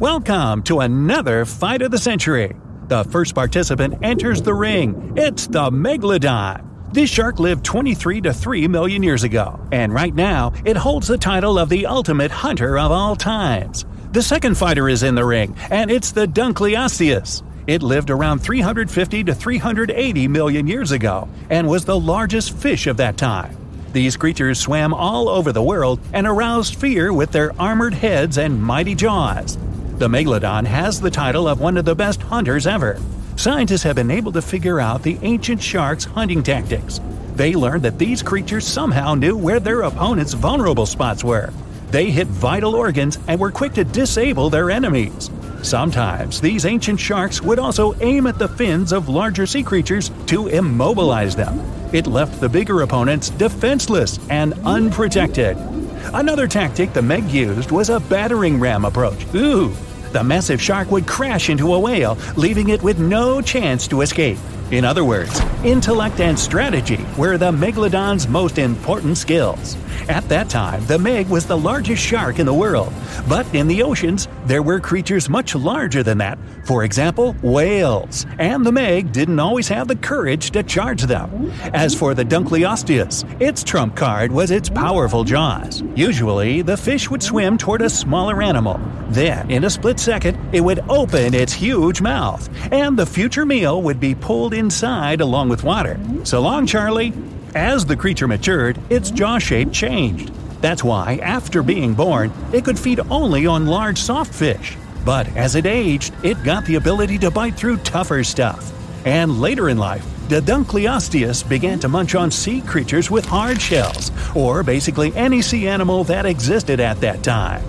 Welcome to another fight of the century. The first participant enters the ring. It's the Megalodon. This shark lived 23 to 3 million years ago, and right now it holds the title of the ultimate hunter of all times. The second fighter is in the ring, and it's the Dunkleosteus. It lived around 350 to 380 million years ago and was the largest fish of that time. These creatures swam all over the world and aroused fear with their armored heads and mighty jaws. The Megalodon has the title of one of the best hunters ever. Scientists have been able to figure out the ancient shark's hunting tactics. They learned that these creatures somehow knew where their opponent's vulnerable spots were. They hit vital organs and were quick to disable their enemies. Sometimes these ancient sharks would also aim at the fins of larger sea creatures to immobilize them. It left the bigger opponents defenseless and unprotected. Another tactic the Meg used was a battering ram approach. Ooh! The massive shark would crash into a whale, leaving it with no chance to escape. In other words, intellect and strategy were the megalodon's most important skills. At that time, the Meg was the largest shark in the world, but in the oceans, there were creatures much larger than that, for example, whales, and the Meg didn't always have the courage to charge them. As for the Dunkleosteus, its trump card was its powerful jaws. Usually, the fish would swim toward a smaller animal. Then, in a split second, it would open its huge mouth, and the future meal would be pulled inside along with water. So long, Charlie. As the creature matured, its jaw shape changed. That's why, after being born, it could feed only on large soft fish. But as it aged, it got the ability to bite through tougher stuff. And later in life, the Dunkleosteus began to munch on sea creatures with hard shells, or basically any sea animal that existed at that time.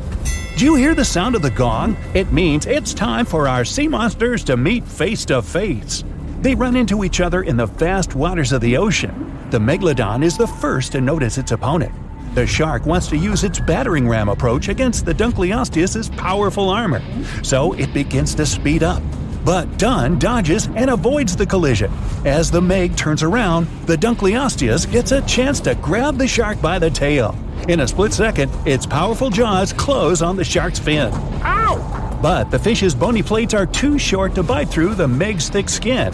Do you hear the sound of the gong? It means it's time for our sea monsters to meet face to face. They run into each other in the vast waters of the ocean. The megalodon is the first to notice its opponent. The shark wants to use its battering ram approach against the Dunkleosteus' powerful armor, so it begins to speed up. But Dun dodges and avoids the collision. As the Meg turns around, the Dunkleosteus gets a chance to grab the shark by the tail. In a split second, its powerful jaws close on the shark's fin. Ow! But the fish's bony plates are too short to bite through the Meg's thick skin.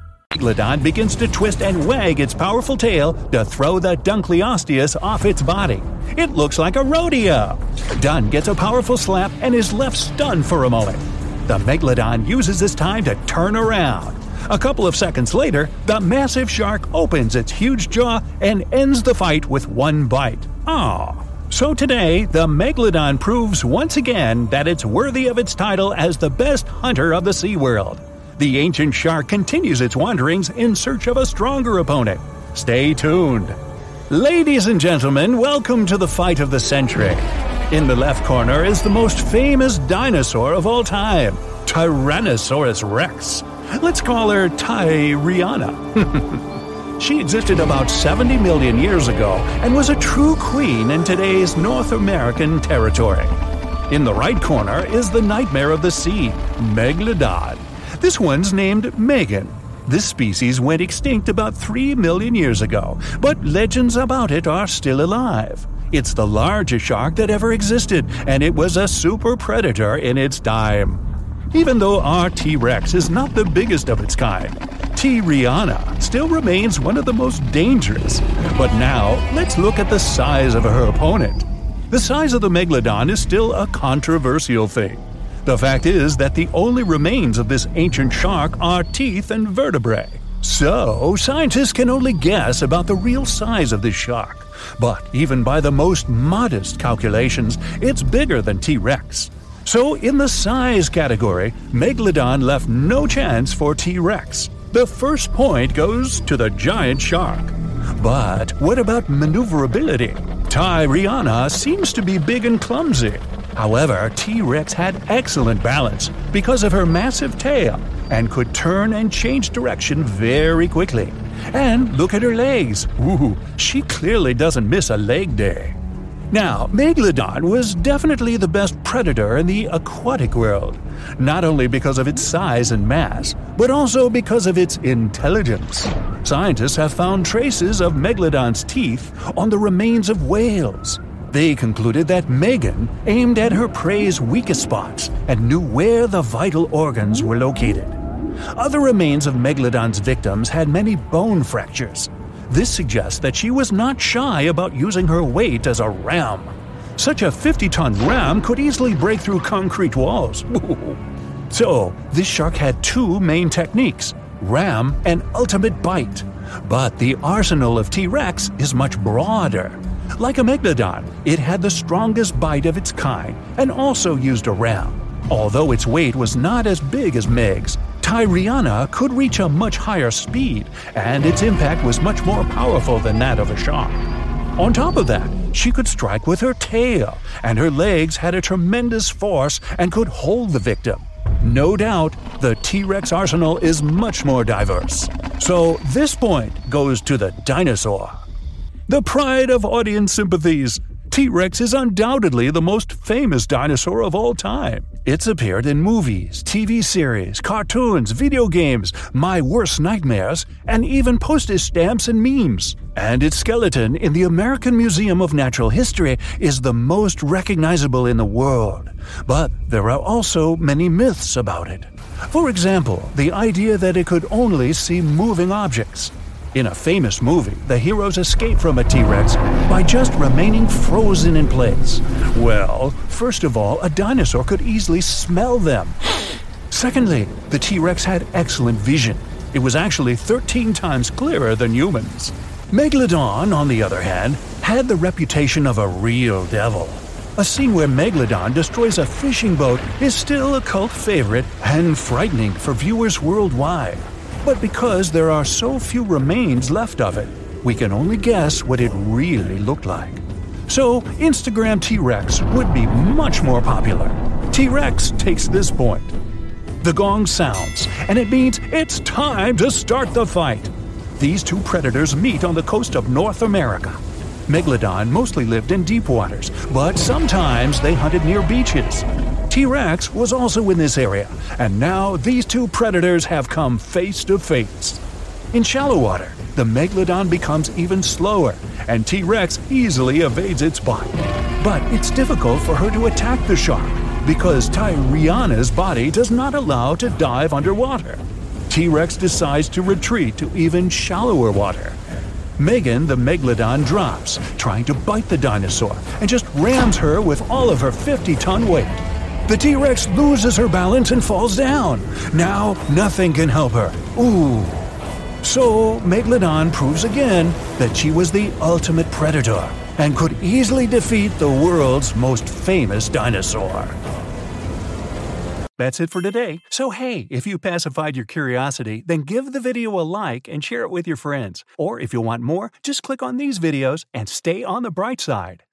Megalodon begins to twist and wag its powerful tail to throw the Dunkleosteus off its body. It looks like a rodeo. Dun gets a powerful slap and is left stunned for a moment. The Megalodon uses this time to turn around. A couple of seconds later, the massive shark opens its huge jaw and ends the fight with one bite. Ah. So today, the Megalodon proves once again that it's worthy of its title as the best hunter of the SeaWorld. The ancient shark continues its wanderings in search of a stronger opponent. Stay tuned. Ladies and gentlemen, welcome to the fight of the century. In the left corner is the most famous dinosaur of all time, Tyrannosaurus rex. Let's call her Tyriana. she existed about 70 million years ago and was a true queen in today's North American territory. In the right corner is the nightmare of the sea, Megalodon. This one's named Megan. This species went extinct about 3 million years ago, but legends about it are still alive. It's the largest shark that ever existed, and it was a super predator in its time. Even though our T Rex is not the biggest of its kind, Tyriana still remains one of the most dangerous. But now, let's look at the size of her opponent. The size of the megalodon is still a controversial thing. The fact is that the only remains of this ancient shark are teeth and vertebrae. So, scientists can only guess about the real size of this shark. But even by the most modest calculations, it's bigger than T Rex. So, in the size category, Megalodon left no chance for T Rex. The first point goes to the giant shark. But what about maneuverability? Tyriana seems to be big and clumsy. However, T Rex had excellent balance because of her massive tail and could turn and change direction very quickly. And look at her legs. Ooh, she clearly doesn't miss a leg day. Now, Megalodon was definitely the best predator in the aquatic world, not only because of its size and mass, but also because of its intelligence. Scientists have found traces of Megalodon's teeth on the remains of whales. They concluded that Megan aimed at her prey's weakest spots and knew where the vital organs were located. Other remains of Megalodon's victims had many bone fractures, this suggests that she was not shy about using her weight as a ram. Such a 50 ton ram could easily break through concrete walls. so, this shark had two main techniques ram and ultimate bite. But the arsenal of T Rex is much broader. Like a megalodon, it had the strongest bite of its kind and also used a ram. Although its weight was not as big as Meg's, Tyriana could reach a much higher speed, and its impact was much more powerful than that of a shark. On top of that, she could strike with her tail, and her legs had a tremendous force and could hold the victim. No doubt, the T Rex arsenal is much more diverse. So, this point goes to the dinosaur. The pride of audience sympathies, T Rex is undoubtedly the most famous dinosaur of all time. It's appeared in movies, TV series, cartoons, video games, my worst nightmares, and even postage stamps and memes. And its skeleton in the American Museum of Natural History is the most recognizable in the world. But there are also many myths about it. For example, the idea that it could only see moving objects. In a famous movie, the heroes escape from a T Rex by just remaining frozen in place. Well, first of all, a dinosaur could easily smell them. Secondly, the T Rex had excellent vision. It was actually 13 times clearer than humans. Megalodon, on the other hand, had the reputation of a real devil. A scene where Megalodon destroys a fishing boat is still a cult favorite and frightening for viewers worldwide. But because there are so few remains left of it, we can only guess what it really looked like. So, Instagram T Rex would be much more popular. T Rex takes this point. The gong sounds, and it means it's time to start the fight. These two predators meet on the coast of North America. Megalodon mostly lived in deep waters, but sometimes they hunted near beaches. T Rex was also in this area, and now these two predators have come face to face. In shallow water, the Megalodon becomes even slower, and T Rex easily evades its bite. But it's difficult for her to attack the shark because Tyriana's body does not allow to dive underwater. T Rex decides to retreat to even shallower water. Megan the Megalodon drops, trying to bite the dinosaur, and just rams her with all of her 50 ton weight. The T Rex loses her balance and falls down. Now, nothing can help her. Ooh. So, Megalodon proves again that she was the ultimate predator and could easily defeat the world's most famous dinosaur. That's it for today. So, hey, if you pacified your curiosity, then give the video a like and share it with your friends. Or if you want more, just click on these videos and stay on the bright side.